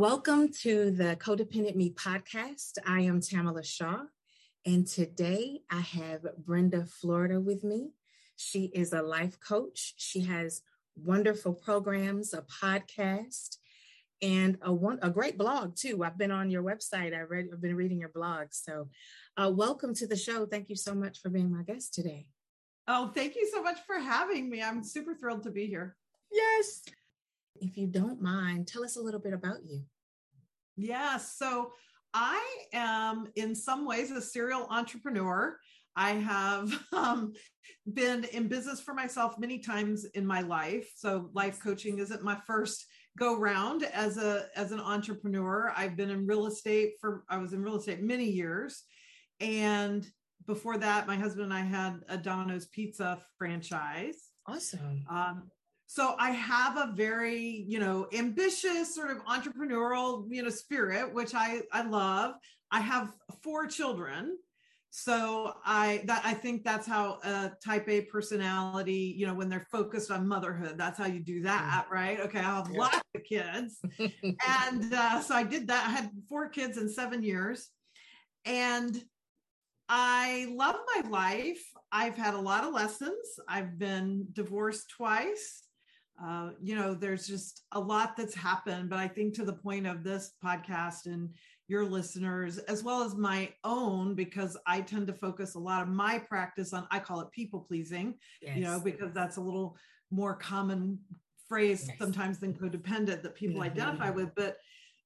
Welcome to the Codependent Me podcast. I am Tamala Shaw, and today I have Brenda Florida with me. She is a life coach. She has wonderful programs, a podcast, and a one a great blog too. I've been on your website. I read. I've been reading your blog. So, uh, welcome to the show. Thank you so much for being my guest today. Oh, thank you so much for having me. I'm super thrilled to be here. Yes. If you don't mind, tell us a little bit about you. Yeah. So I am in some ways a serial entrepreneur. I have um, been in business for myself many times in my life. So life coaching isn't my first go round as a as an entrepreneur. I've been in real estate for I was in real estate many years. And before that, my husband and I had a Domino's Pizza franchise. Awesome. Um, so i have a very you know ambitious sort of entrepreneurial you know spirit which i i love i have four children so i that i think that's how a type a personality you know when they're focused on motherhood that's how you do that mm. right okay i have yeah. lots of kids and uh, so i did that i had four kids in seven years and I love my life. I've had a lot of lessons. I've been divorced twice. Uh, you know, there's just a lot that's happened. But I think to the point of this podcast and your listeners, as well as my own, because I tend to focus a lot of my practice on, I call it people pleasing, yes. you know, because that's a little more common phrase yes. sometimes than codependent that people mm-hmm. identify with. But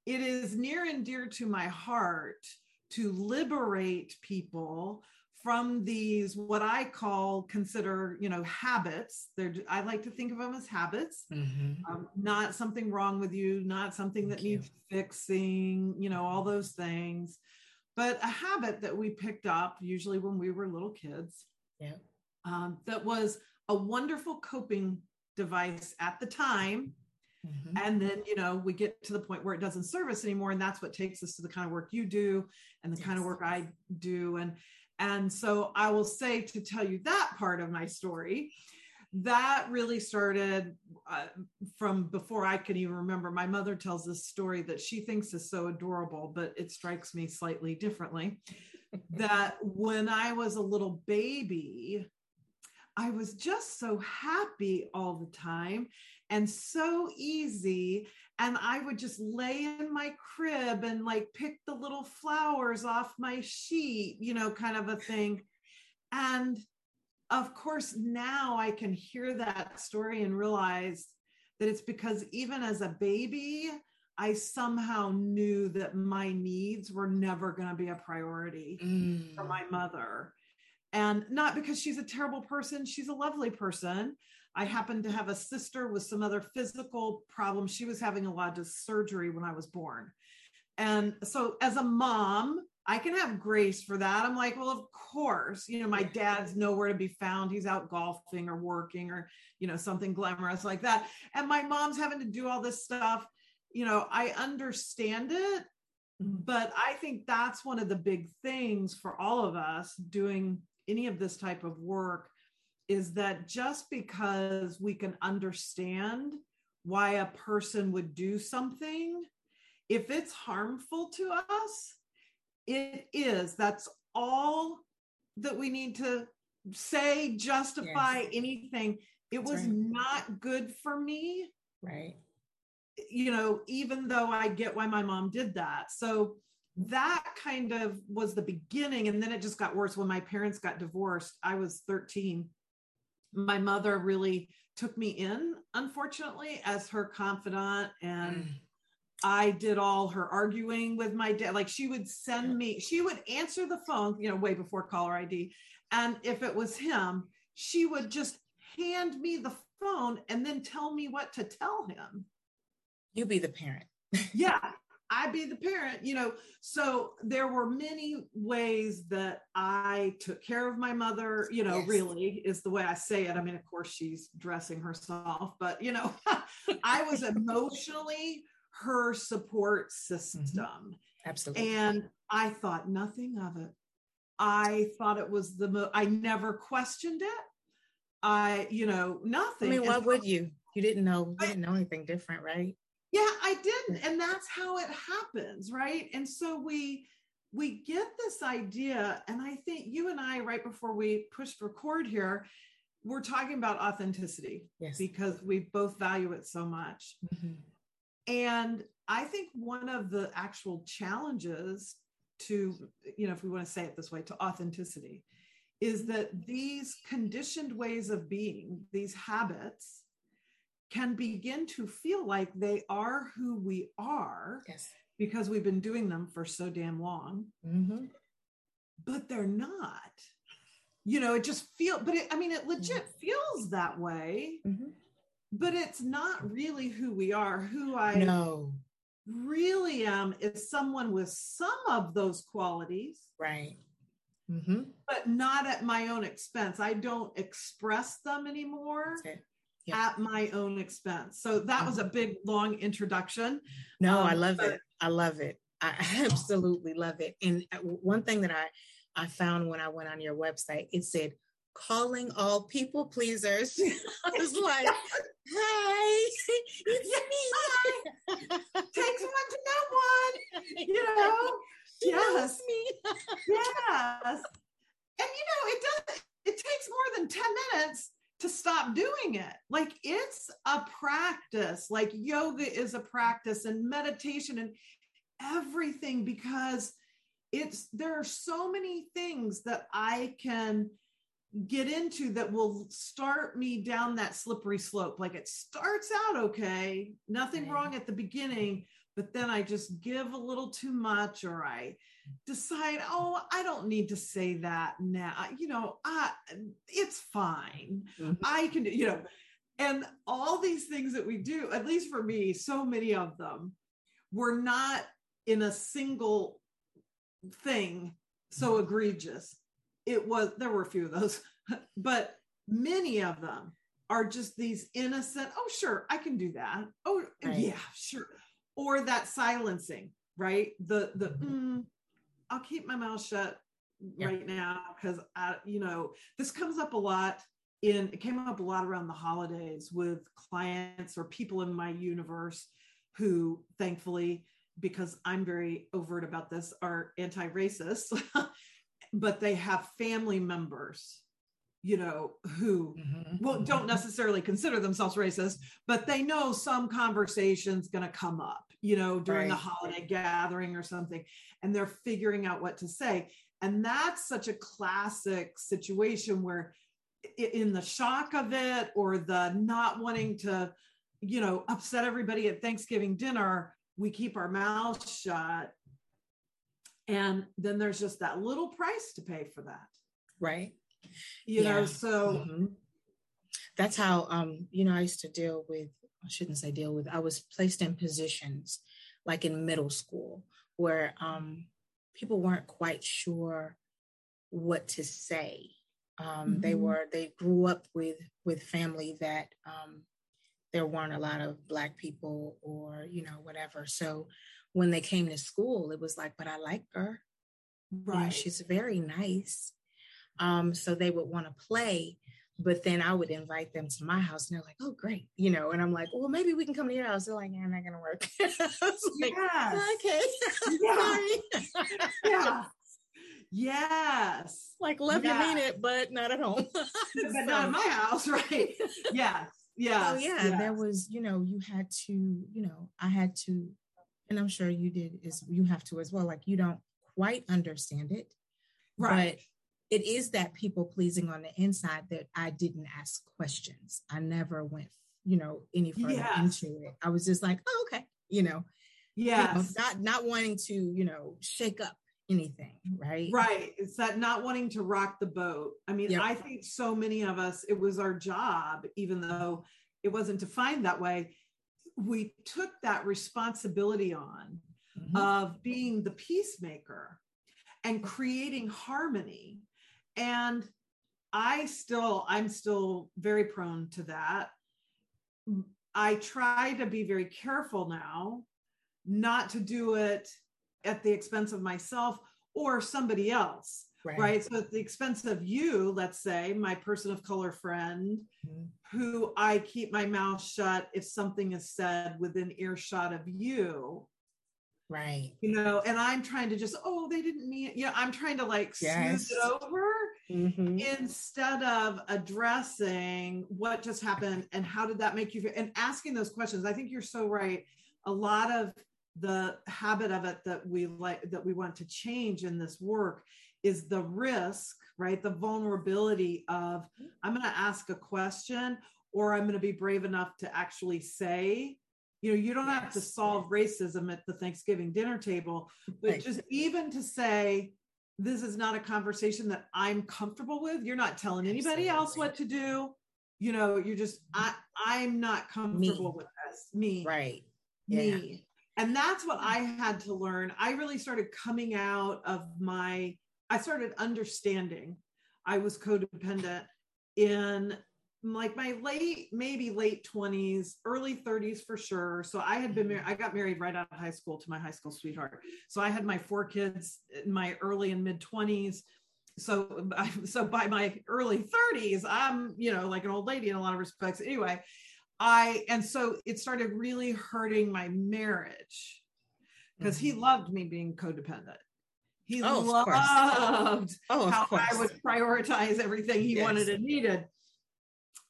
it is near and dear to my heart to liberate people from these what i call consider you know habits they're i like to think of them as habits mm-hmm. um, not something wrong with you not something Thank that you. needs fixing you know all those things but a habit that we picked up usually when we were little kids yeah. um, that was a wonderful coping device at the time Mm-hmm. And then, you know, we get to the point where it doesn't serve us anymore. And that's what takes us to the kind of work you do and the yes. kind of work I do. And and so I will say to tell you that part of my story, that really started uh, from before I could even remember. My mother tells this story that she thinks is so adorable, but it strikes me slightly differently. that when I was a little baby, I was just so happy all the time and so easy. And I would just lay in my crib and like pick the little flowers off my sheet, you know, kind of a thing. And of course, now I can hear that story and realize that it's because even as a baby, I somehow knew that my needs were never going to be a priority mm. for my mother. And not because she's a terrible person, she's a lovely person. I happened to have a sister with some other physical problems. She was having a lot of surgery when I was born. And so, as a mom, I can have grace for that. I'm like, well, of course, you know, my dad's nowhere to be found. He's out golfing or working or, you know, something glamorous like that. And my mom's having to do all this stuff. You know, I understand it, but I think that's one of the big things for all of us doing any of this type of work is that just because we can understand why a person would do something, if it's harmful to us, it is. That's all that we need to say, justify yes. anything. It That's was right. not good for me. Right. You know, even though I get why my mom did that. So that kind of was the beginning. And then it just got worse when my parents got divorced. I was 13 my mother really took me in, unfortunately, as her confidant. And mm. I did all her arguing with my dad. Like she would send me, she would answer the phone, you know, way before caller ID. And if it was him, she would just hand me the phone and then tell me what to tell him. You be the parent. yeah. I be the parent, you know. So there were many ways that I took care of my mother, you know, yes. really is the way I say it. I mean, of course, she's dressing herself, but, you know, I was emotionally her support system. Mm-hmm. Absolutely. And I thought nothing of it. I thought it was the mo- I never questioned it. I, you know, nothing. I mean, why would you? You didn't know, you didn't know anything different, right? Yeah, I didn't. And that's how it happens, right? And so we we get this idea, and I think you and I, right before we pushed record here, we're talking about authenticity yes. because we both value it so much. Mm-hmm. And I think one of the actual challenges to, you know, if we want to say it this way, to authenticity is that these conditioned ways of being, these habits, can begin to feel like they are who we are yes. because we've been doing them for so damn long. Mm-hmm. But they're not. You know, it just feel, but it, I mean, it legit mm-hmm. feels that way. Mm-hmm. But it's not really who we are. Who I know really am is someone with some of those qualities. Right. Mm-hmm. But not at my own expense. I don't express them anymore yeah. at my own expense. So that was a big, long introduction. No, um, I love but- it. I love it. I absolutely love it. And uh, one thing that I I found when I went on your website, it said calling all people pleasers. I was like, hey, it's me. Takes one to know one. You know? She yes. me. yes. And you know, it does it takes more than 10 minutes to stop doing it. Like it's a practice. Like yoga is a practice and meditation and everything because it's there are so many things that I can get into that will start me down that slippery slope. Like it starts out okay, nothing wrong at the beginning, but then I just give a little too much or I decide, oh, I don't need to say that now. You know, I, it's fine. Mm-hmm. I can, you know, and all these things that we do, at least for me, so many of them were not in a single thing so mm-hmm. egregious it was there were a few of those but many of them are just these innocent oh sure i can do that oh right. yeah sure or that silencing right the the mm-hmm. mm, i'll keep my mouth shut yeah. right now because i you know this comes up a lot in it came up a lot around the holidays with clients or people in my universe who thankfully because i'm very overt about this are anti-racist but they have family members you know who mm-hmm. well don't mm-hmm. necessarily consider themselves racist but they know some conversation's going to come up you know during right. the holiday gathering or something and they're figuring out what to say and that's such a classic situation where in the shock of it or the not wanting to you know upset everybody at thanksgiving dinner we keep our mouths shut and then there's just that little price to pay for that right you yeah. know so mm-hmm. that's how um you know i used to deal with i shouldn't say deal with i was placed in positions like in middle school where um people weren't quite sure what to say um mm-hmm. they were they grew up with with family that um there weren't a lot of black people or you know whatever so when they came to school, it was like, but I like her. Right. You know, she's very nice. Um, so they would want to play, but then I would invite them to my house and they're like, oh, great. You know, and I'm like, well, maybe we can come to your house. They're like, yeah, not going to work. like, yes. Okay. Yeah. yeah. Yes. Like, love yes. you mean it, but not at home. but so, not in my house, right? yes. Yeah. So yeah, yes. there was, you know, you had to, you know, I had to and I'm sure you did is you have to as well. Like you don't quite understand it. Right. It is that people pleasing on the inside that I didn't ask questions. I never went, you know, any further yes. into it. I was just like, oh, okay, you know. Yeah. You know, not not wanting to, you know, shake up anything, right? Right. It's that not wanting to rock the boat. I mean, yep. I think so many of us, it was our job, even though it wasn't defined that way. We took that responsibility on mm-hmm. of being the peacemaker and creating harmony. And I still, I'm still very prone to that. I try to be very careful now not to do it at the expense of myself or somebody else. Right. right. So at the expense of you, let's say my person of color friend, mm-hmm. who I keep my mouth shut if something is said within earshot of you. Right. You know, and I'm trying to just, oh, they didn't mean, yeah, I'm trying to like yes. smooth it over mm-hmm. instead of addressing what just happened and how did that make you feel and asking those questions. I think you're so right. A lot of the habit of it that we like that we want to change in this work is the risk right the vulnerability of i'm going to ask a question or i'm going to be brave enough to actually say you know you don't yes. have to solve racism at the thanksgiving dinner table but just even to say this is not a conversation that i'm comfortable with you're not telling anybody Absolutely. else what to do. You know you're just mm-hmm. i i'm not comfortable me. with this. Me. Right. Me. And that's what i had to learn. I really started coming out of my i started understanding i was codependent in like my late maybe late 20s early 30s for sure so i had been married i got married right out of high school to my high school sweetheart so i had my four kids in my early and mid 20s so so by my early 30s i'm you know like an old lady in a lot of respects anyway I, and so it started really hurting my marriage because mm-hmm. he loved me being codependent. He oh, loved oh, how I would prioritize everything he yes. wanted and needed.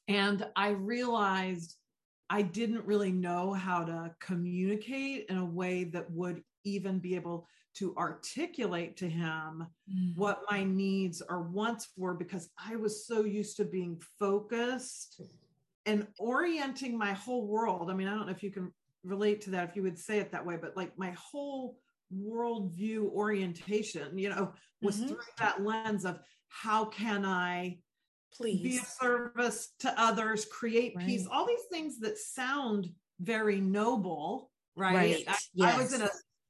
And I realized I didn't really know how to communicate in a way that would even be able to articulate to him mm. what my needs or wants were because I was so used to being focused and orienting my whole world. I mean, I don't know if you can relate to that, if you would say it that way, but like my whole worldview orientation, you know, was mm-hmm. through that lens of how can I please be of service to others, create right. peace, all these things that sound very noble, right? right. I, yes. I was in a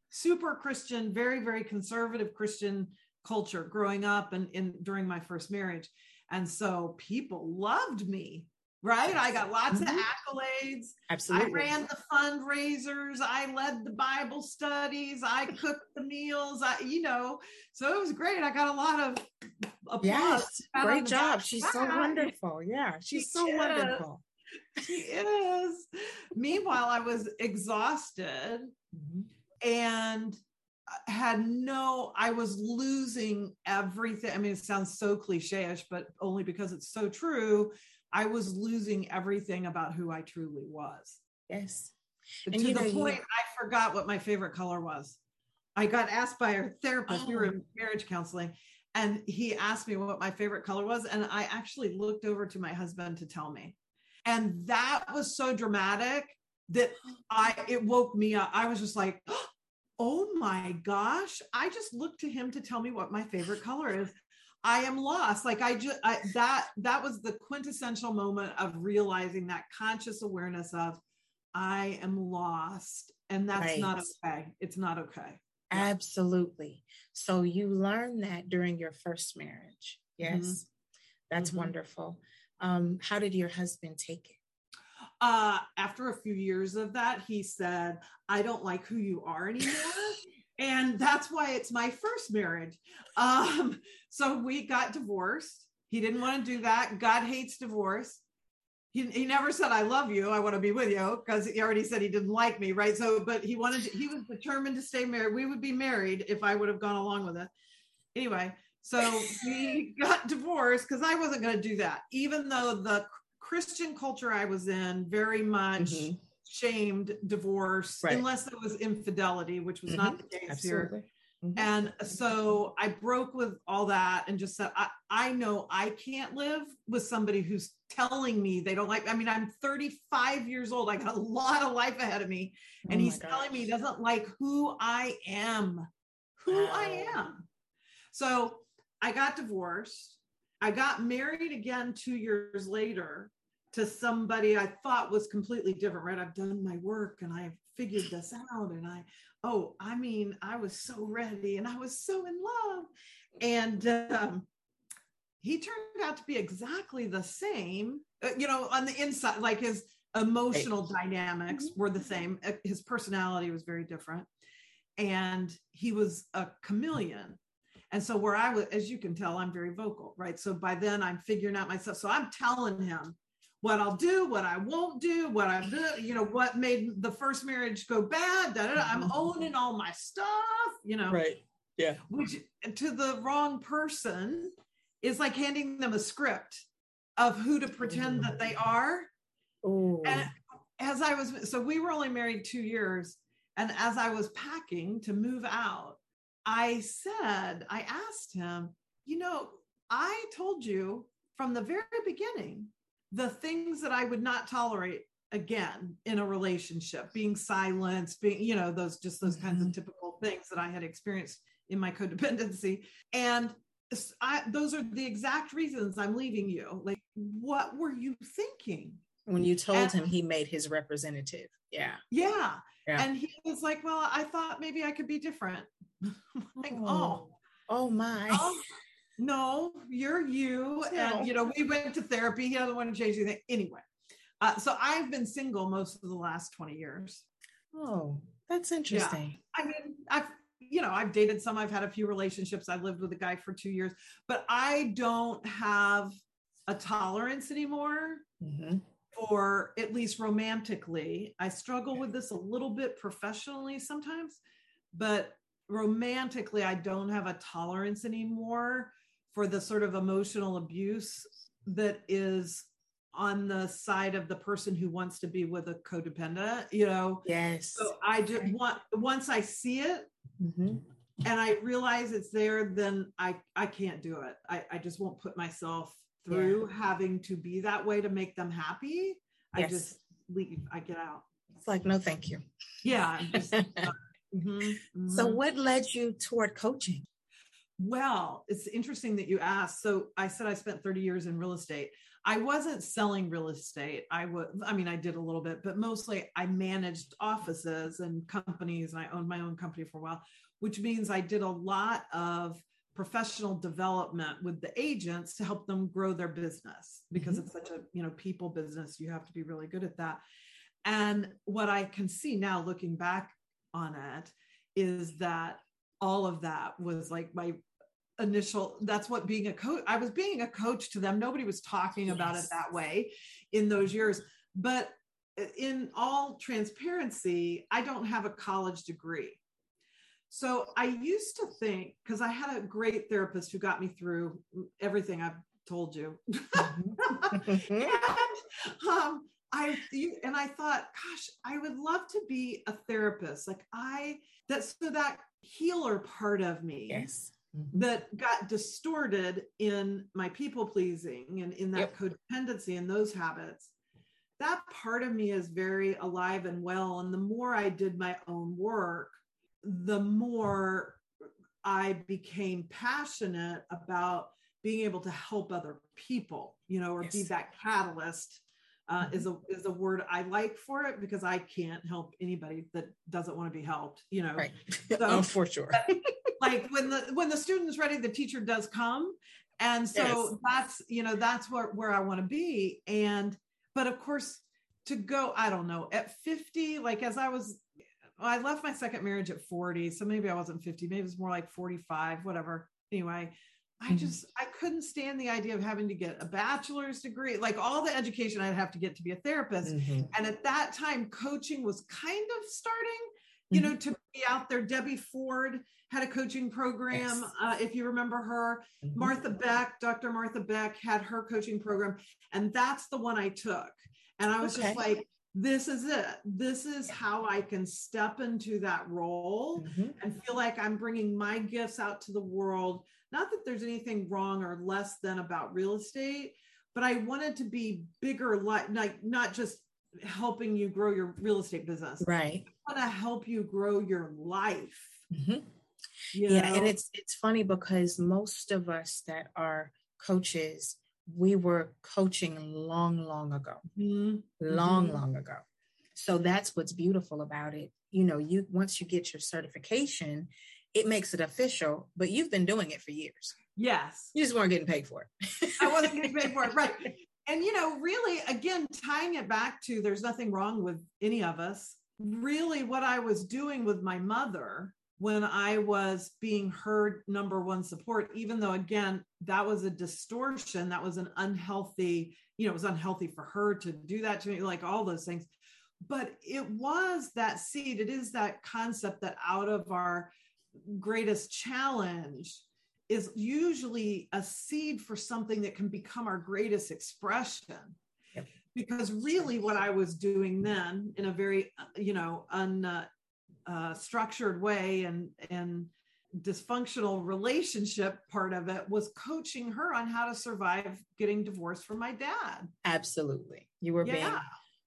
super Christian, very, very conservative Christian culture growing up and in during my first marriage. And so people loved me right? I got lots mm-hmm. of accolades. Absolutely. I ran the fundraisers. I led the Bible studies. I cooked the meals. I, you know, so it was great. I got a lot of applause. Yes, great job. She's so wonderful. Yeah, she's she so is. wonderful. She is. Meanwhile, I was exhausted mm-hmm. and had no i was losing everything i mean it sounds so cliche-ish but only because it's so true I was losing everything about who I truly was. Yes. And to the know, point you... I forgot what my favorite color was. I got asked by a therapist, oh. we were in oh. marriage counseling, and he asked me what my favorite color was. And I actually looked over to my husband to tell me. And that was so dramatic that I it woke me up. I was just like, oh my gosh. I just looked to him to tell me what my favorite color is. I am lost. Like I just I, that that was the quintessential moment of realizing that conscious awareness of I am lost, and that's right. not okay. It's not okay. Absolutely. So you learned that during your first marriage. Yes, mm-hmm. that's mm-hmm. wonderful. Um, how did your husband take it? Uh, after a few years of that, he said, "I don't like who you are anymore." and that's why it's my first marriage. Um, so we got divorced. He didn't want to do that. God hates divorce. He, he never said, I love you. I want to be with you because he already said he didn't like me. Right. So, but he wanted, to, he was determined to stay married. We would be married if I would have gone along with it. Anyway, so we got divorced because I wasn't going to do that, even though the Christian culture I was in very much mm-hmm shamed divorce right. unless it was infidelity, which was mm-hmm. not the case Absolutely. here. Mm-hmm. And so I broke with all that and just said, I, I know I can't live with somebody who's telling me they don't like, I mean, I'm 35 years old. I got a lot of life ahead of me. And oh he's gosh. telling me he doesn't like who I am, who wow. I am. So I got divorced. I got married again two years later to somebody I thought was completely different, right? I've done my work and I've figured this out. And I, oh, I mean, I was so ready and I was so in love. And um, he turned out to be exactly the same, uh, you know, on the inside, like his emotional right. dynamics mm-hmm. were the same. Uh, his personality was very different. And he was a chameleon. And so, where I was, as you can tell, I'm very vocal, right? So by then I'm figuring out myself. So I'm telling him what I'll do, what I won't do, what I do, you know, what made the first marriage go bad. Da, da, da. I'm mm-hmm. owning all my stuff, you know. Right. Yeah. Which to the wrong person is like handing them a script of who to pretend that they are. Ooh. And as I was, so we were only married two years. And as I was packing to move out, I said, I asked him, you know, I told you from the very beginning the things that I would not tolerate again in a relationship being silenced being you know those just those mm-hmm. kinds of mm-hmm. typical things that i had experienced in my codependency and I, those are the exact reasons I'm leaving you. Like, what were you thinking? When you told and, him he made his representative. Yeah. yeah. Yeah. And he was like, Well, I thought maybe I could be different. like, oh, oh, oh my. Oh, no, you're you. No. And, you know, we went to therapy. He doesn't want to change anything. Anyway, uh, so I've been single most of the last 20 years. Oh, that's interesting. Yeah. I mean, I've you know, I've dated some, I've had a few relationships. I've lived with a guy for two years, but I don't have a tolerance anymore mm-hmm. For at least romantically. I struggle with this a little bit professionally sometimes, but romantically, I don't have a tolerance anymore for the sort of emotional abuse that is on the side of the person who wants to be with a codependent you know yes so i just want once i see it mm-hmm. and I realize it's there, then I I can't do it. I, I just won't put myself through yeah. having to be that way to make them happy. Yes. I just leave. I get out. It's like no, thank you. Yeah. Just, uh, mm-hmm, mm-hmm. So, what led you toward coaching? Well, it's interesting that you asked. So, I said I spent 30 years in real estate. I wasn't selling real estate. I was, I mean, I did a little bit, but mostly I managed offices and companies and I owned my own company for a while, which means I did a lot of professional development with the agents to help them grow their business because mm-hmm. it's such a, you know, people business. You have to be really good at that. And what I can see now looking back on it is that all of that was like my initial that's what being a coach i was being a coach to them nobody was talking yes. about it that way in those years but in all transparency i don't have a college degree so i used to think because i had a great therapist who got me through everything i've told you mm-hmm. and, um, I and I thought, gosh, I would love to be a therapist. Like I that so that healer part of me yes mm-hmm. that got distorted in my people pleasing and in that yep. codependency and those habits that part of me is very alive and well and the more i did my own work the more i became passionate about being able to help other people you know or yes. be that catalyst uh, mm-hmm. is a is a word I like for it because I can't help anybody that doesn't want to be helped. You know, right? So, oh, for sure. like when the when the student's ready, the teacher does come, and so yes. that's you know that's where where I want to be. And but of course, to go, I don't know, at fifty, like as I was. I left my second marriage at 40, so maybe I wasn't 50, maybe it was more like 45, whatever. Anyway, I mm-hmm. just I couldn't stand the idea of having to get a bachelor's degree, like all the education I'd have to get to be a therapist. Mm-hmm. And at that time, coaching was kind of starting, you mm-hmm. know, to be out there. Debbie Ford had a coaching program, yes. uh, if you remember her. Mm-hmm. Martha Beck, Dr. Martha Beck, had her coaching program, and that's the one I took. And I was okay. just like, this is it. This is how I can step into that role mm-hmm. and feel like I'm bringing my gifts out to the world not that there's anything wrong or less than about real estate, but I wanted to be bigger, like, like not just helping you grow your real estate business. Right. I want to help you grow your life. Mm-hmm. yeah know? and it's it's funny because most of us that are coaches we were coaching long long ago. Mm-hmm. long mm-hmm. long ago. So that's what's beautiful about it. You know you once you get your certification it makes it official but you've been doing it for years. Yes. You just weren't getting paid for it. I wasn't getting paid for it right. And you know really again tying it back to there's nothing wrong with any of us really what i was doing with my mother when I was being her number one support, even though again, that was a distortion, that was an unhealthy, you know, it was unhealthy for her to do that to me, like all those things. But it was that seed, it is that concept that out of our greatest challenge is usually a seed for something that can become our greatest expression. Because really, what I was doing then, in a very, you know, un, uh, uh, structured way and and dysfunctional relationship part of it was coaching her on how to survive getting divorced from my dad. Absolutely. You were yeah. being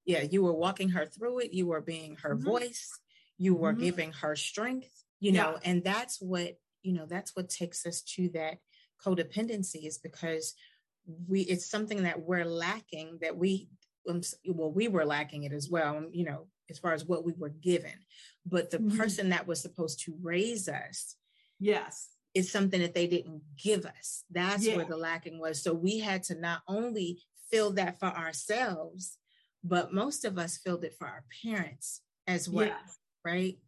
yeah, you were walking her through it, you were being her mm-hmm. voice, you were mm-hmm. giving her strength, you know, yeah. and that's what, you know, that's what takes us to that codependency is because we it's something that we're lacking that we um, well we were lacking it as well you know as far as what we were given but the mm-hmm. person that was supposed to raise us yes. is something that they didn't give us. That's yeah. where the lacking was. So we had to not only fill that for ourselves but most of us filled it for our parents as well right?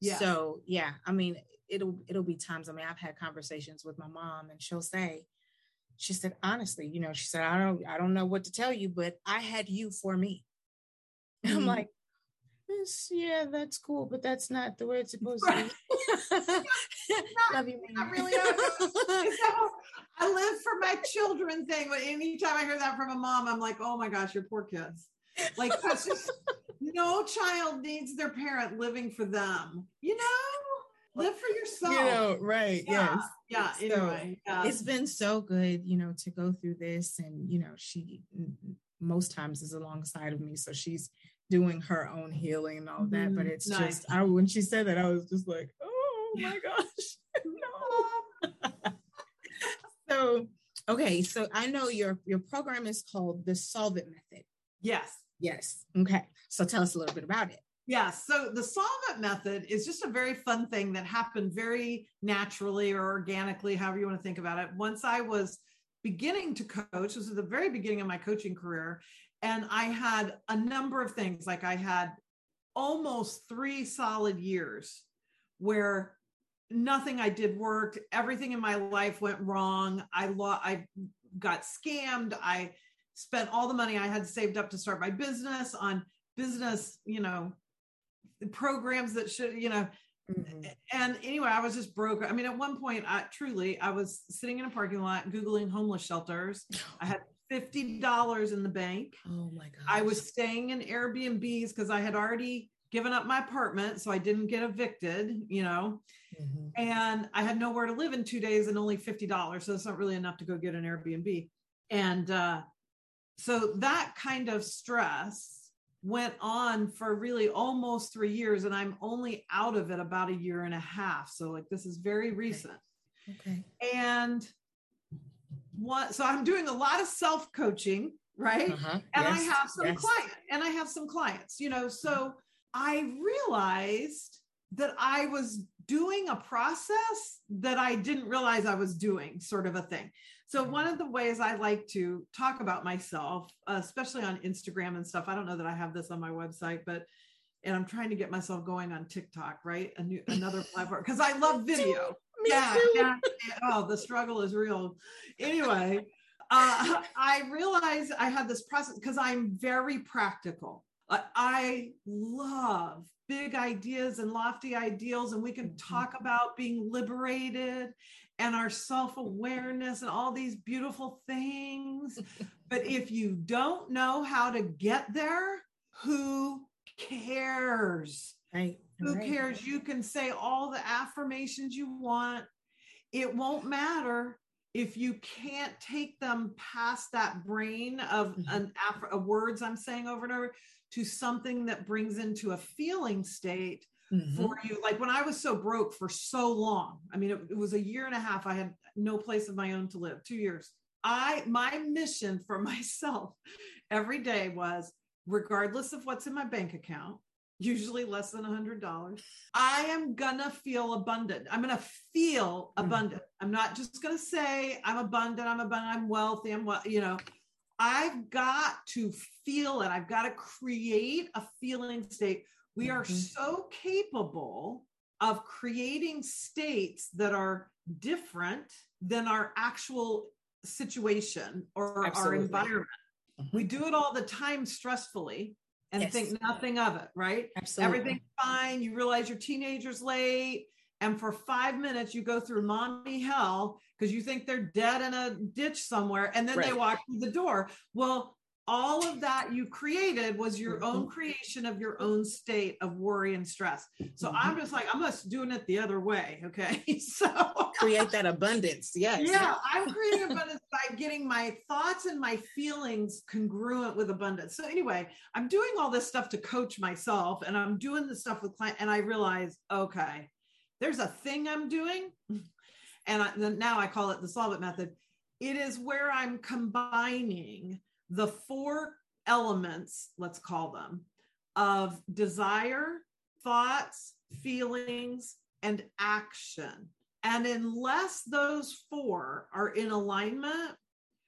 Yeah. So yeah i mean it'll it'll be times i mean i've had conversations with my mom and she'll say she said honestly you know she said i don't i don't know what to tell you but i had you for me. Mm-hmm. i'm like yeah, that's cool, but that's not the way it's supposed to be. Love you. I really I live for my children thing. But anytime I hear that from a mom, I'm like, oh my gosh, your poor kids. Like that's just no child needs their parent living for them. You know, live for yourself. You know, right? Yeah. Yes. Yeah. Anyway, yeah. it's been so good, you know, to go through this, and you know, she most times is alongside of me, so she's doing her own healing and all mm-hmm. that. But mm-hmm. it's nice. just I when she said that, I was just like, oh my gosh, no. so okay, so I know your your program is called the Solve It Method. Yes. Yes. Okay. So tell us a little bit about it. Yeah. So the solve it method is just a very fun thing that happened very naturally or organically, however you want to think about it. Once I was beginning to coach, this was the very beginning of my coaching career, and I had a number of things. Like I had almost three solid years where nothing I did worked. Everything in my life went wrong. I lo- I got scammed. I spent all the money I had saved up to start my business on business, you know, programs that should, you know. Mm-hmm. And anyway, I was just broke. I mean, at one point, I truly, I was sitting in a parking lot Googling homeless shelters. I had $50 in the bank. Oh my God. I was staying in Airbnbs because I had already given up my apartment. So I didn't get evicted, you know, mm-hmm. and I had nowhere to live in two days and only $50. So it's not really enough to go get an Airbnb. And uh, so that kind of stress went on for really almost three years. And I'm only out of it about a year and a half. So, like, this is very recent. Okay. okay. And one so i'm doing a lot of self coaching right uh-huh. and yes. i have some yes. client and i have some clients you know so i realized that i was doing a process that i didn't realize i was doing sort of a thing so mm-hmm. one of the ways i like to talk about myself especially on instagram and stuff i don't know that i have this on my website but and i'm trying to get myself going on tiktok right a new another platform because i love video yeah, yeah, Oh, the struggle is real. Anyway, uh, I realized I had this process because I'm very practical. I love big ideas and lofty ideals, and we can mm-hmm. talk about being liberated and our self awareness and all these beautiful things. but if you don't know how to get there, who cares? Right. Who right. cares? You can say all the affirmations you want. It won't matter if you can't take them past that brain of mm-hmm. an aff- words I'm saying over and over to something that brings into a feeling state mm-hmm. for you. Like when I was so broke for so long, I mean, it, it was a year and a half. I had no place of my own to live, two years. I, my mission for myself every day was regardless of what's in my bank account, usually less than a hundred dollars. I am gonna feel abundant. I'm gonna feel mm. abundant. I'm not just gonna say I'm abundant, I'm abundant, I'm wealthy, I'm well, you know. I've got to feel it. I've got to create a feeling state. We are mm-hmm. so capable of creating states that are different than our actual situation or Absolutely. our environment. Mm-hmm. We do it all the time stressfully and yes. think nothing of it, right? Absolutely. Everything's fine. You realize your teenager's late. And for five minutes, you go through mommy hell because you think they're dead in a ditch somewhere. And then right. they walk through the door. Well, all of that you created was your own mm-hmm. creation of your own state of worry and stress. So mm-hmm. I'm just like, I'm just doing it the other way. Okay. So create that abundance. Yes. Yeah. I'm creating abundance by getting my thoughts and my feelings congruent with abundance. So anyway, I'm doing all this stuff to coach myself and I'm doing the stuff with client and I realize, okay, there's a thing I'm doing. And I, now I call it the solve it method. It is where I'm combining the four elements, let's call them, of desire, thoughts, feelings, and action. And unless those four are in alignment,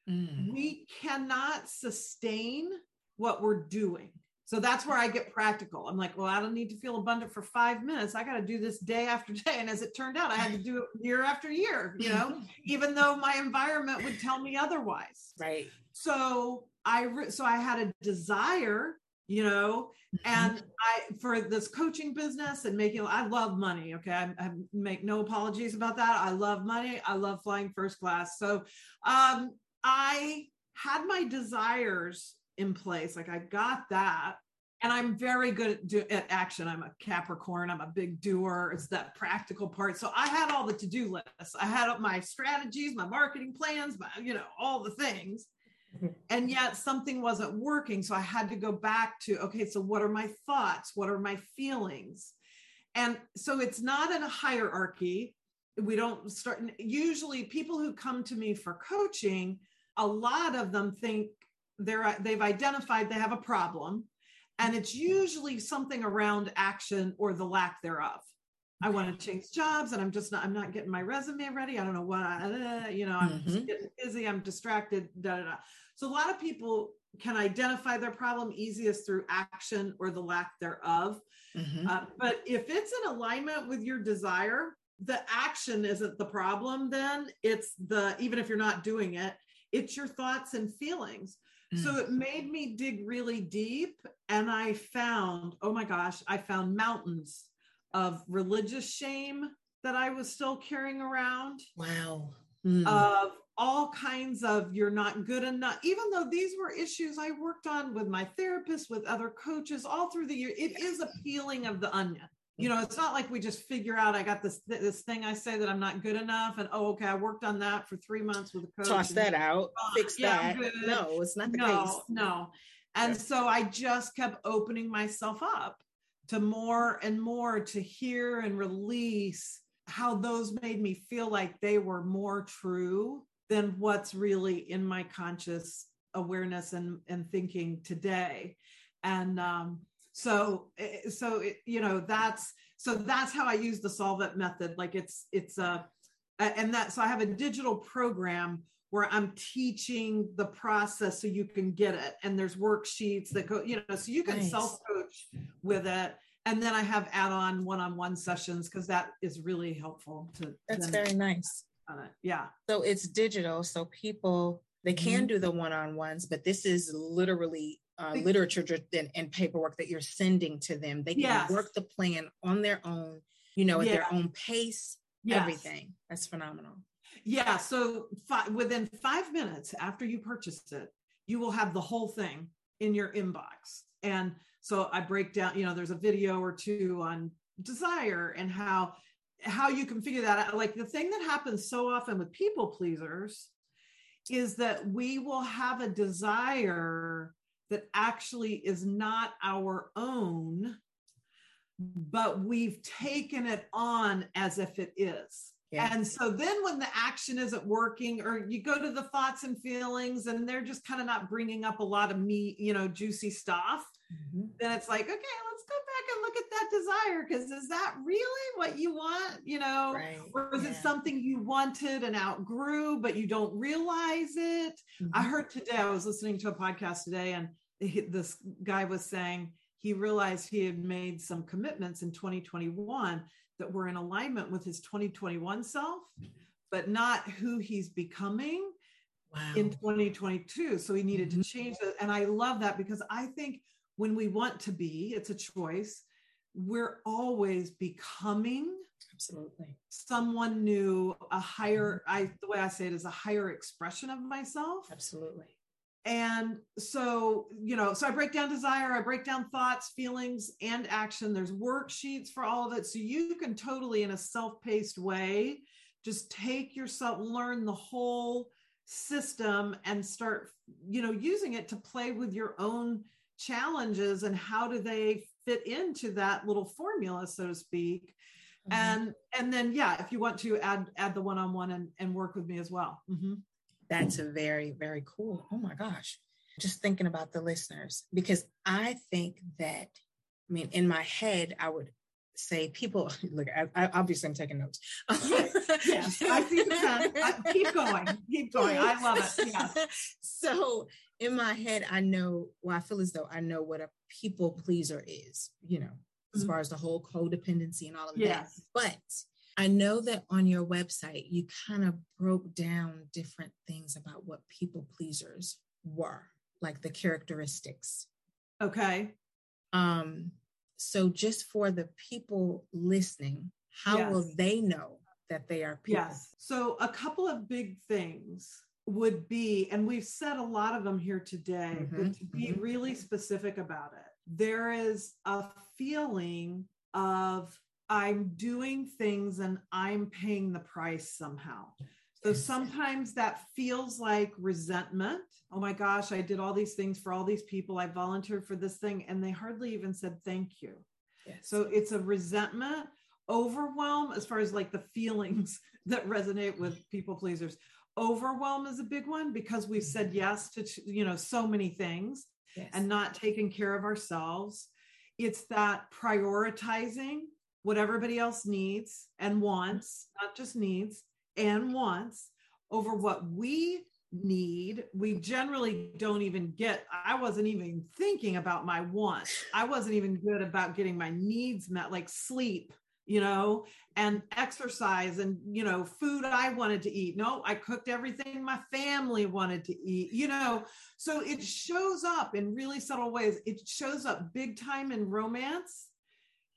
mm. we cannot sustain what we're doing. So that's where I get practical. I'm like, well, I don't need to feel abundant for five minutes. I got to do this day after day. And as it turned out, I had to do it year after year, you know, even though my environment would tell me otherwise. Right. So I re- so I had a desire, you know, mm-hmm. and I for this coaching business and making. I love money. Okay, I, I, make no apologies about that. I love money. I love flying first class. So um, I had my desires in place. Like I got that. And I'm very good at, do, at action. I'm a Capricorn. I'm a big doer. It's that practical part. So I had all the to-do lists. I had my strategies, my marketing plans, my, you know, all the things. Mm-hmm. And yet something wasn't working. So I had to go back to, okay, so what are my thoughts? What are my feelings? And so it's not in a hierarchy. We don't start, usually people who come to me for coaching, a lot of them think they're, they've identified they have a problem. And it's mm-hmm. usually something around action or the lack thereof. I want to change jobs and I'm just not, I'm not getting my resume ready. I don't know what, I, you know, I'm mm-hmm. getting busy. I'm distracted. Da, da, da. So a lot of people can identify their problem easiest through action or the lack thereof. Mm-hmm. Uh, but if it's in alignment with your desire, the action isn't the problem. Then it's the, even if you're not doing it, it's your thoughts and feelings. So mm. it made me dig really deep. And I found, oh my gosh, I found mountains of religious shame that I was still carrying around. Wow. Mm. Of all kinds of you're not good enough, even though these were issues I worked on with my therapist, with other coaches all through the year. It is a peeling of the onion. You know, it's not like we just figure out I got this this thing I say that I'm not good enough, and oh, okay, I worked on that for three months with a coach. Toss that out, fix yeah, that. No, it's not the no, case. No, and yeah. so I just kept opening myself up to more and more to hear and release how those made me feel like they were more true than what's really in my conscious awareness and, and thinking today. And um, so eh, so it, you know that's so that's how i use the solve it method. Like it's it's a and that so i have a digital program where i'm teaching the process so you can get it and there's worksheets that go you know so you can nice. self coach with it and then i have add-on one-on-one sessions because that is really helpful to that's very nice on. Yeah. So it's digital. So people they can mm-hmm. do the one-on-ones, but this is literally uh, literature and, and, paperwork that you're sending to them. They can yes. work the plan on their own, you know, at yeah. their own pace. Yes. Everything. That's phenomenal. Yeah. So fi- within five minutes after you purchase it, you will have the whole thing in your inbox. And so I break down, you know, there's a video or two on desire and how how you can figure that out. Like the thing that happens so often with people pleasers is that we will have a desire that actually is not our own but we've taken it on as if it is. Yeah. And so then when the action isn't working, or you go to the thoughts and feelings and they're just kind of not bringing up a lot of meat, you know, juicy stuff, mm-hmm. then it's like, okay, let's go back and look at that desire. Cause is that really what you want? You know, right. or is yeah. it something you wanted and outgrew, but you don't realize it? Mm-hmm. I heard today, I was listening to a podcast today, and this guy was saying, he realized he had made some commitments in 2021 that were in alignment with his 2021 self, but not who he's becoming wow. in 2022. So he needed mm-hmm. to change that. And I love that because I think when we want to be, it's a choice. We're always becoming absolutely someone new, a higher, mm-hmm. I the way I say it is a higher expression of myself. Absolutely and so you know so i break down desire i break down thoughts feelings and action. There's worksheets for all of it. So you can totally in a self-paced way just take yourself learn the whole system and start you know using it to play with your own challenges and how do they fit into that little formula so to speak. Mm-hmm. and and then yeah if you want to add add the one-on-one and, and work with me as well. Mm-hmm that's a very, very cool. Oh my gosh. Just thinking about the listeners, because I think that, I mean, in my head, I would say people look I, I, obviously i'm taking notes yes, i see the time. keep going keep going i love it yeah. so in my head i know well i feel as though i know what a people pleaser is you know as mm-hmm. far as the whole codependency and all of yes. that but I know that on your website, you kind of broke down different things about what people pleasers were, like the characteristics. Okay. Um, so just for the people listening, how yes. will they know that they are people? Yes. So a couple of big things would be, and we've said a lot of them here today, mm-hmm. but to be mm-hmm. really specific about it, there is a feeling of I'm doing things and I'm paying the price somehow. So sometimes that feels like resentment. Oh my gosh, I did all these things for all these people. I volunteered for this thing and they hardly even said thank you. Yes. So it's a resentment, overwhelm as far as like the feelings that resonate with people pleasers. Overwhelm is a big one because we've mm-hmm. said yes to you know so many things yes. and not taking care of ourselves. It's that prioritizing what everybody else needs and wants, not just needs and wants, over what we need. We generally don't even get, I wasn't even thinking about my wants. I wasn't even good about getting my needs met, like sleep, you know, and exercise and, you know, food I wanted to eat. No, I cooked everything my family wanted to eat, you know. So it shows up in really subtle ways. It shows up big time in romance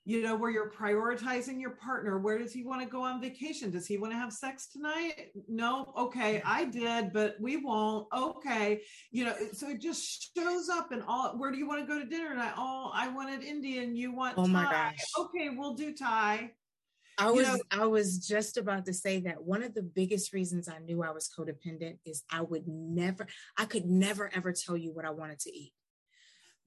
you know, where you're prioritizing your partner. Where does he want to go on vacation? Does he want to have sex tonight? No. Okay, I did, but we won't. Okay. You know, so it just shows up and all where do you want to go to dinner tonight? Oh, I wanted Indian. You want Oh Thai. my gosh. Okay, we'll do Thai. I was you know, I was just about to say that one of the biggest reasons I knew I was codependent is I would never I could never ever tell you what I wanted to eat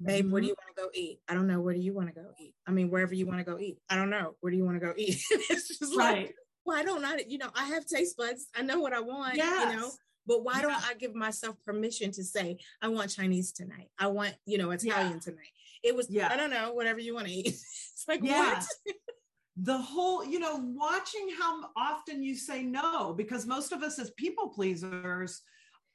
babe, mm-hmm. where do you want to go eat? I don't know. Where do you want to go eat? I mean, wherever you want to go eat. I don't know. Where do you want to go eat? it's just right. like, why don't I, you know, I have taste buds. I know what I want, yes. you know, but why yeah. don't I give myself permission to say, I want Chinese tonight. I want, you know, Italian yeah. tonight. It was, yeah. I don't know, whatever you want to eat. it's like, yeah. what? the whole, you know, watching how often you say no, because most of us as people pleasers,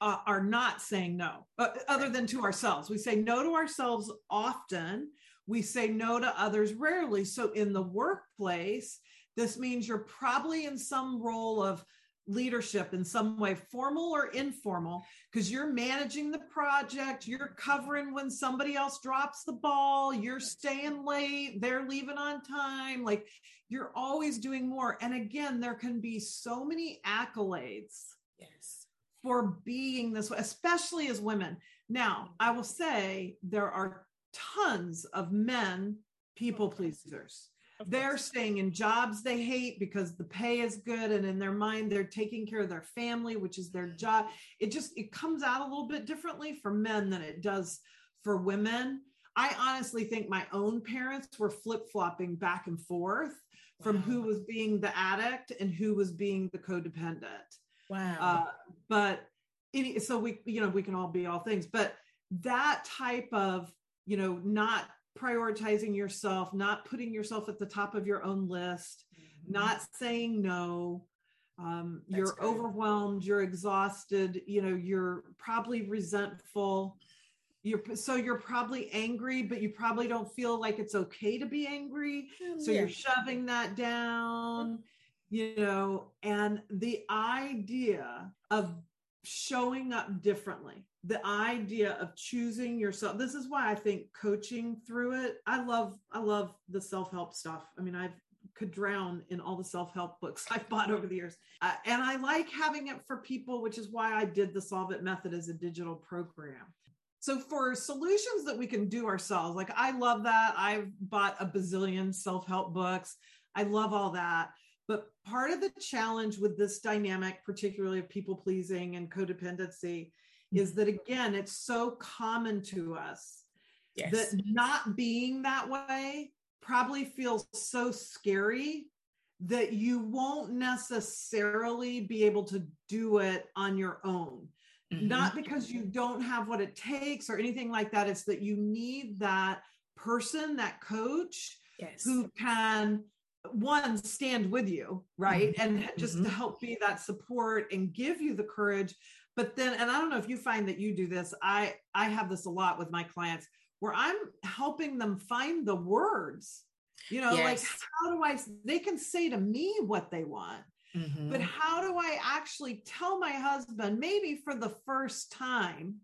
uh, are not saying no, uh, other than to ourselves. We say no to ourselves often. We say no to others rarely. So in the workplace, this means you're probably in some role of leadership in some way, formal or informal, because you're managing the project, you're covering when somebody else drops the ball, you're staying late, they're leaving on time. Like you're always doing more. And again, there can be so many accolades. Yes for being this way, especially as women. Now, I will say there are tons of men people pleasers. They're staying in jobs they hate because the pay is good and in their mind they're taking care of their family, which is their job. It just it comes out a little bit differently for men than it does for women. I honestly think my own parents were flip flopping back and forth wow. from who was being the addict and who was being the codependent. Wow. Uh, but any, so we, you know, we can all be all things, but that type of, you know, not prioritizing yourself, not putting yourself at the top of your own list, mm-hmm. not saying no, um, you're overwhelmed you're exhausted you know you're probably resentful you're so you're probably angry but you probably don't feel like it's okay to be angry so yeah. you're shoving that down you know and the idea of showing up differently the idea of choosing yourself this is why i think coaching through it i love i love the self-help stuff i mean i've could drown in all the self-help books I've bought over the years. Uh, and I like having it for people, which is why I did the Solve It method as a digital program. So for solutions that we can do ourselves, like I love that. I've bought a bazillion self-help books. I love all that. But part of the challenge with this dynamic, particularly of people pleasing and codependency, is that again, it's so common to us yes. that not being that way probably feels so scary that you won't necessarily be able to do it on your own. Mm-hmm. Not because you don't have what it takes or anything like that. It's that you need that person, that coach yes. who can one stand with you right mm-hmm. and just mm-hmm. to help be that support and give you the courage but then and i don't know if you find that you do this i i have this a lot with my clients where I'm helping them find the words. You know, yes. like how do I, they can say to me what they want, mm-hmm. but how do I actually tell my husband, maybe for the first time,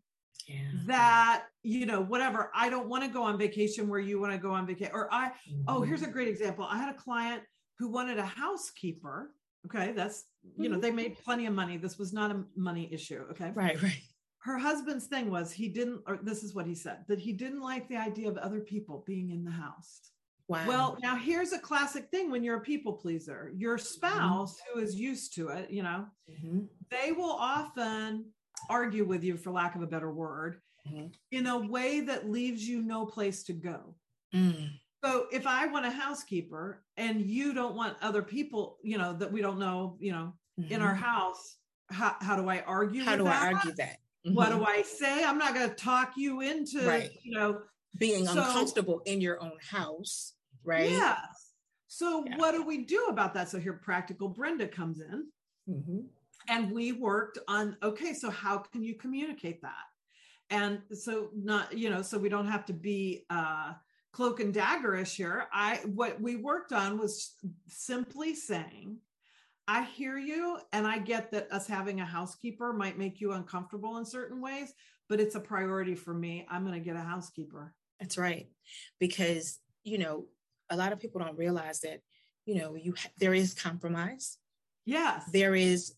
yeah. that you know whatever i don't want to go on vacation where you want to go on vacation or i mm-hmm. oh here's a mm-hmm. great example i had a client who wanted a housekeeper okay that's you know mm-hmm. they made plenty of money this was not a money issue okay right right her husband's thing was he didn't or this is what he said that he didn't like the idea of other people being in the house wow well now here's a classic thing when you're a people pleaser your mm-hmm. spouse mm-hmm. who is used to it you know mm-hmm. they will often argue with you for lack of a better word mm-hmm. in a way that leaves you no place to go mm. so if i want a housekeeper and you don't want other people you know that we don't know you know in our mm-hmm. house how, how do i argue how do that? i argue that Mm-hmm. What do I say? I'm not going to talk you into, right. you know, being so, uncomfortable in your own house, right? Yes. So yeah. what do we do about that? So here, practical Brenda comes in, mm-hmm. And we worked on okay. So how can you communicate that? And so not you know, so we don't have to be uh, cloak and daggerish here. I what we worked on was simply saying I hear you. And I get that us having a housekeeper might make you uncomfortable in certain ways, but it's a priority for me. I'm going to get a housekeeper. That's right. Because, you know, a lot of people don't realize that, you know, you ha- there is compromise. Yes. There is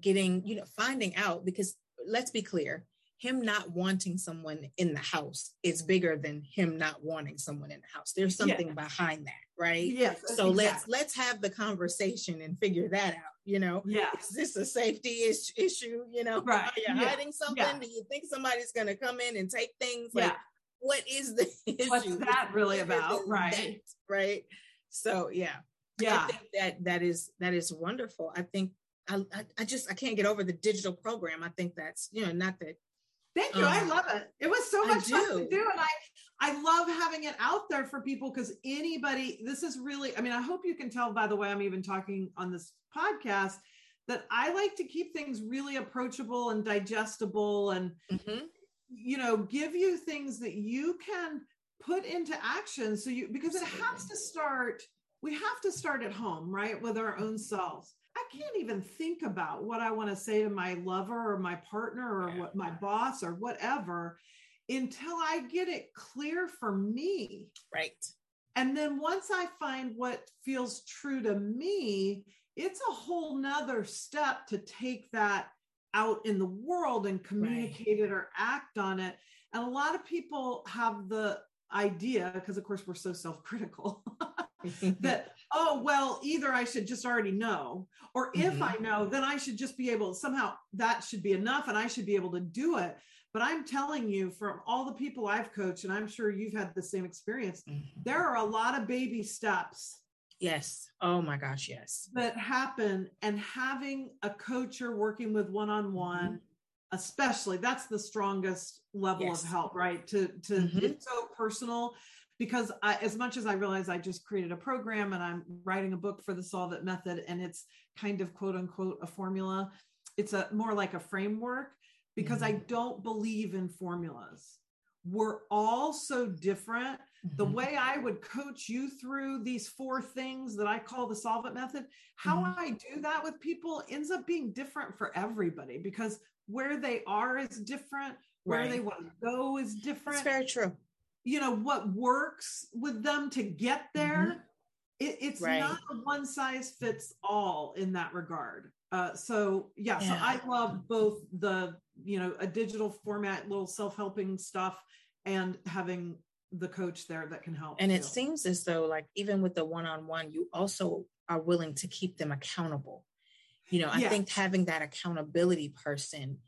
getting, you know, finding out because let's be clear, him not wanting someone in the house is bigger than him not wanting someone in the house. There's something yeah. behind that, right? Yes. So exactly. let's let's have the conversation and figure that out. You know, yeah. Is this a safety is- issue? You know, right? Are you yeah. hiding something? Yeah. Do you think somebody's going to come in and take things? Like, yeah. What is the issue? What's that really about? Right. That, right. So yeah. Yeah. I think that that is that is wonderful. I think I, I, I just I can't get over the digital program. I think that's you know not that Thank you. Um, I love it. It was so much fun to do. And I, I love having it out there for people because anybody, this is really, I mean, I hope you can tell by the way I'm even talking on this podcast that I like to keep things really approachable and digestible and, mm-hmm. you know, give you things that you can put into action. So you, because it has to start, we have to start at home, right? With our own selves. I can't even think about what I want to say to my lover or my partner or what my boss or whatever until I get it clear for me. Right. And then once I find what feels true to me, it's a whole nother step to take that out in the world and communicate right. it or act on it. And a lot of people have the idea, because of course we're so self critical, that oh well either i should just already know or if mm-hmm. i know then i should just be able somehow that should be enough and i should be able to do it But I'm telling you, from all the people I've coached, and I'm sure you've had the same experience, Mhm. there are a lot of baby steps Yes. Oh my gosh, yes. that happen. And having a coach you're working with one on one, especially, that's the strongest level Yes. of help, right? To to Mhm. it's so personal. Because I, as much as I realize I just created a program and I'm writing a book for the Solve It method, and it's kind of quote unquote a formula, it's a more like a framework because I don't believe in formulas. We're all so different. The Mhm. way I would coach you through these four things that I call the Solve It method, how Mhm. I do that with people ends up being different for everybody because where they are is different, where Right. they want to go is That's different. very true. You know, what works with them to get there, it, it's Mm-hmm. Right. not a one size fits all in that regard. Uh, so yeah, so I love both the, you know, a digital format, little self-helping stuff and having the coach there that can help. And it seems as though, like, even with the one on one, you also are willing to keep them accountable. You know, I Yeah. think having that accountability person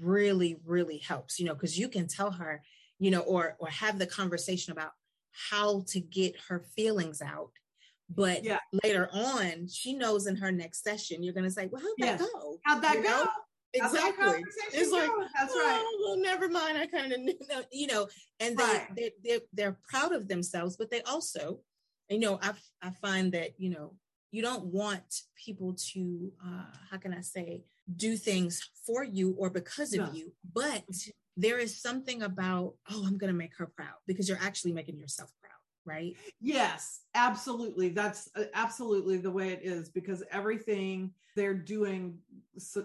really, really helps, you know, because you can tell her, you know, or or have the conversation about how to get her feelings out. But Yeah. later on, she knows in her next session, you're going to say, Well, how'd Yes. that go? How'd that You go? know? Exactly. It's like, go? that's right. oh, well, never mind. I kind of knew, that," you know, and they, Right. they, they're, they're proud of themselves, but they also, you know, I, I find that, you know, you don't want people to, uh, how can I say, do things for you or because of No. you, but there is something about, oh, I'm going to make her proud because you're actually making yourself proud, right? Yes, absolutely. That's uh, absolutely the way it is because everything they're doing,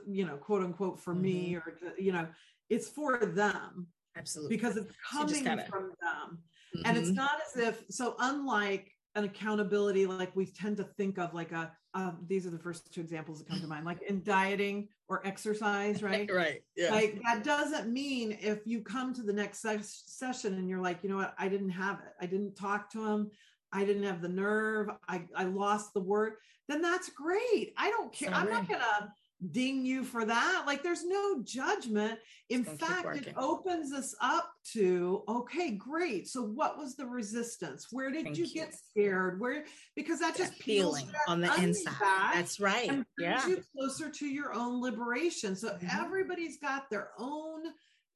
you know, quote unquote, for me or, you know, it's for them Absolutely. because it's coming gotta- from them. And it's Mhm. not as if, so unlike an accountability, like we tend to think of like a, um, these are the first two examples that come to mind, like in dieting or exercise, right? right. Yeah. like that doesn't mean if you come to the next ses- session and you're like you know what? I didn't have it. I didn't talk to him i didn't have the nerve. I, I lost the word then that's great. I don't care. I'm not gonna ding you for that like there's no judgment in Just fact it opens us up to okay great so what was the resistance where did Thank you you. get scared where because that just that peels feeling on the inside. That's right. and brings Yeah. you closer to your own liberation. So Mhm. everybody's got their own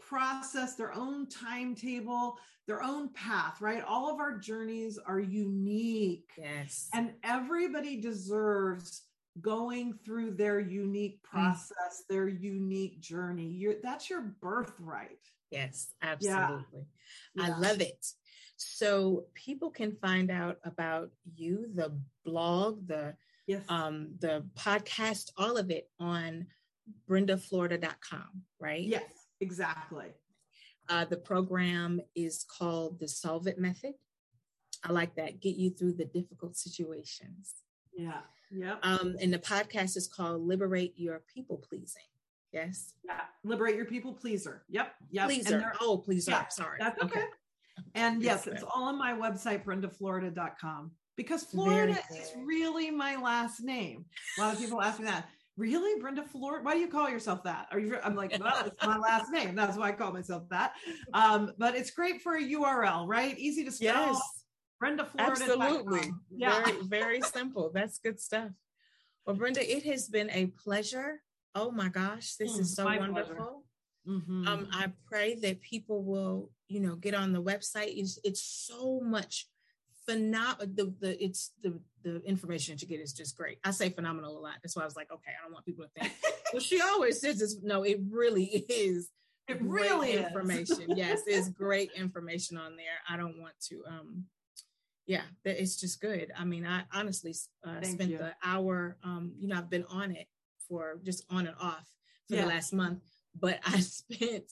process, their own timetable, their own path, right? All of our journeys are unique, Yes. and everybody deserves going through their unique Mm. process, their unique journey. You're, that's your birthright. Yes, absolutely. I Yeah. love it. So people can find out about you, the blog, the Yes. um the podcast, all of it on brendaflorida.com, right? yes, exactly. Uh, the program is called the Solve It Method. I like that. Get you through the difficult situations. Yeah. Yep. Um, and the podcast is called Liberate Your People Pleasing. Yes. yeah. Liberate your people pleaser. Yep. Yep. And Pleaser. Oh, pleaser. Yeah, Sorry. That's okay. And Good yes, it's all on my website, brendaflorida.com, because Florida is really my last name. A lot of people ask me that. Really, Brenda Florida? Why do you call yourself that? Are you? I'm like, well, it's my last name. That's why I call myself that. Um, but it's great for a URL, right? Easy to spell. Yes. Brenda Florida. Absolutely. Yeah. Very, very simple. That's good stuff. Well, Brenda, it has been a pleasure. Oh my gosh, this is Mm, so my pleasure. wonderful. Mhm. Um, I pray that people will, you know, get on the website. It's it's so much phenomenal. The, the it's the the information that you get is just great. I say phenomenal a lot. That's why I was like, okay, I don't want people to think. well, she always says this. No, it really is. it really is. information. yes, it's great information on there. I don't want to. um Yeah, that it's just good. I mean, I honestly uh, spent you. the hour. Um, you know, I've been on it for just on and off for Yeah. the last month, but I spent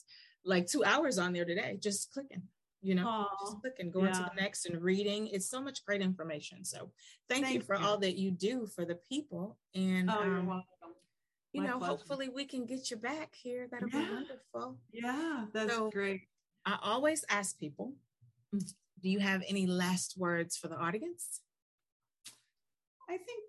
like two hours on there today, just clicking. You know, Aw, just clicking, going to the next and reading. It's so much great information. So, thank, you for you. all that you do for the people. And Oh, um, you My know, pleasure. hopefully we can get you back here. That'll Yeah. be wonderful. Yeah, that's So- great. I always ask people, Mm. Do you have any last words for the audience? I think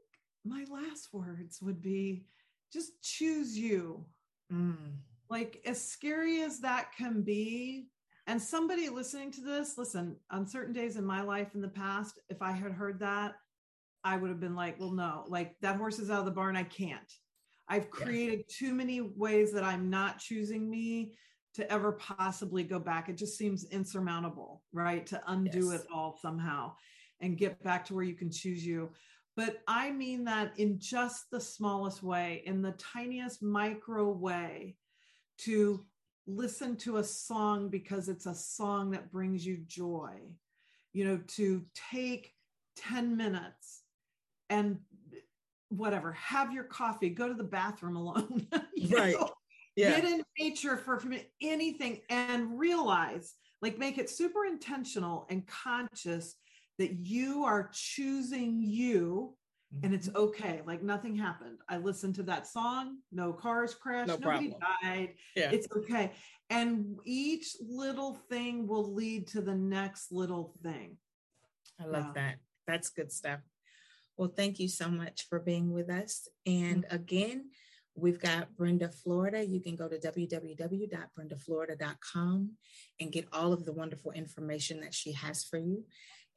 my last words would be just choose you. Mm, like as scary as that can be and somebody listening to this listen on certain days in my life in the past if i had heard that i would have been like well no like that horse is out of the barn i can't i've created too many ways that i'm not choosing me to ever possibly go back. It just seems insurmountable right? To undo yes. it all somehow and get back to where you can choose you. But i mean that in just the smallest way in the tiniest micro way to listen to a song because it's a song that brings you joy. You know to take 10 minutes and whatever have your coffee go to the bathroom alone right. know? Yeah get in nature for anything and realize like make it super intentional and conscious that you are choosing you and it's mm-hmm. okay like nothing happened i listened to that song no cars crashed no nobody problem. died yeah. it's okay and each little thing will lead to the next little thing i love that that's good stuff well thank you so much for being with us and mm-hmm. again We've got Brenda Florida. You can go to www.brendaflorida.com and get all of the wonderful information that she has for you.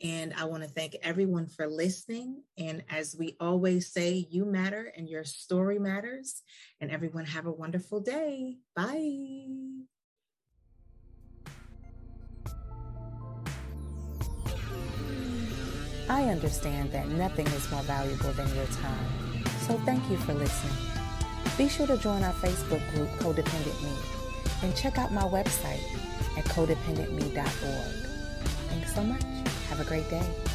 And I want to thank everyone for listening. And as we always say, you matter and your story matters. And everyone have a wonderful day. Bye. I understand that nothing is more valuable than your time. So thank you for listening. Be sure to join our Facebook group, Codependent Me, and check out my website at codependentme.org. Thanks so much. Have a great day.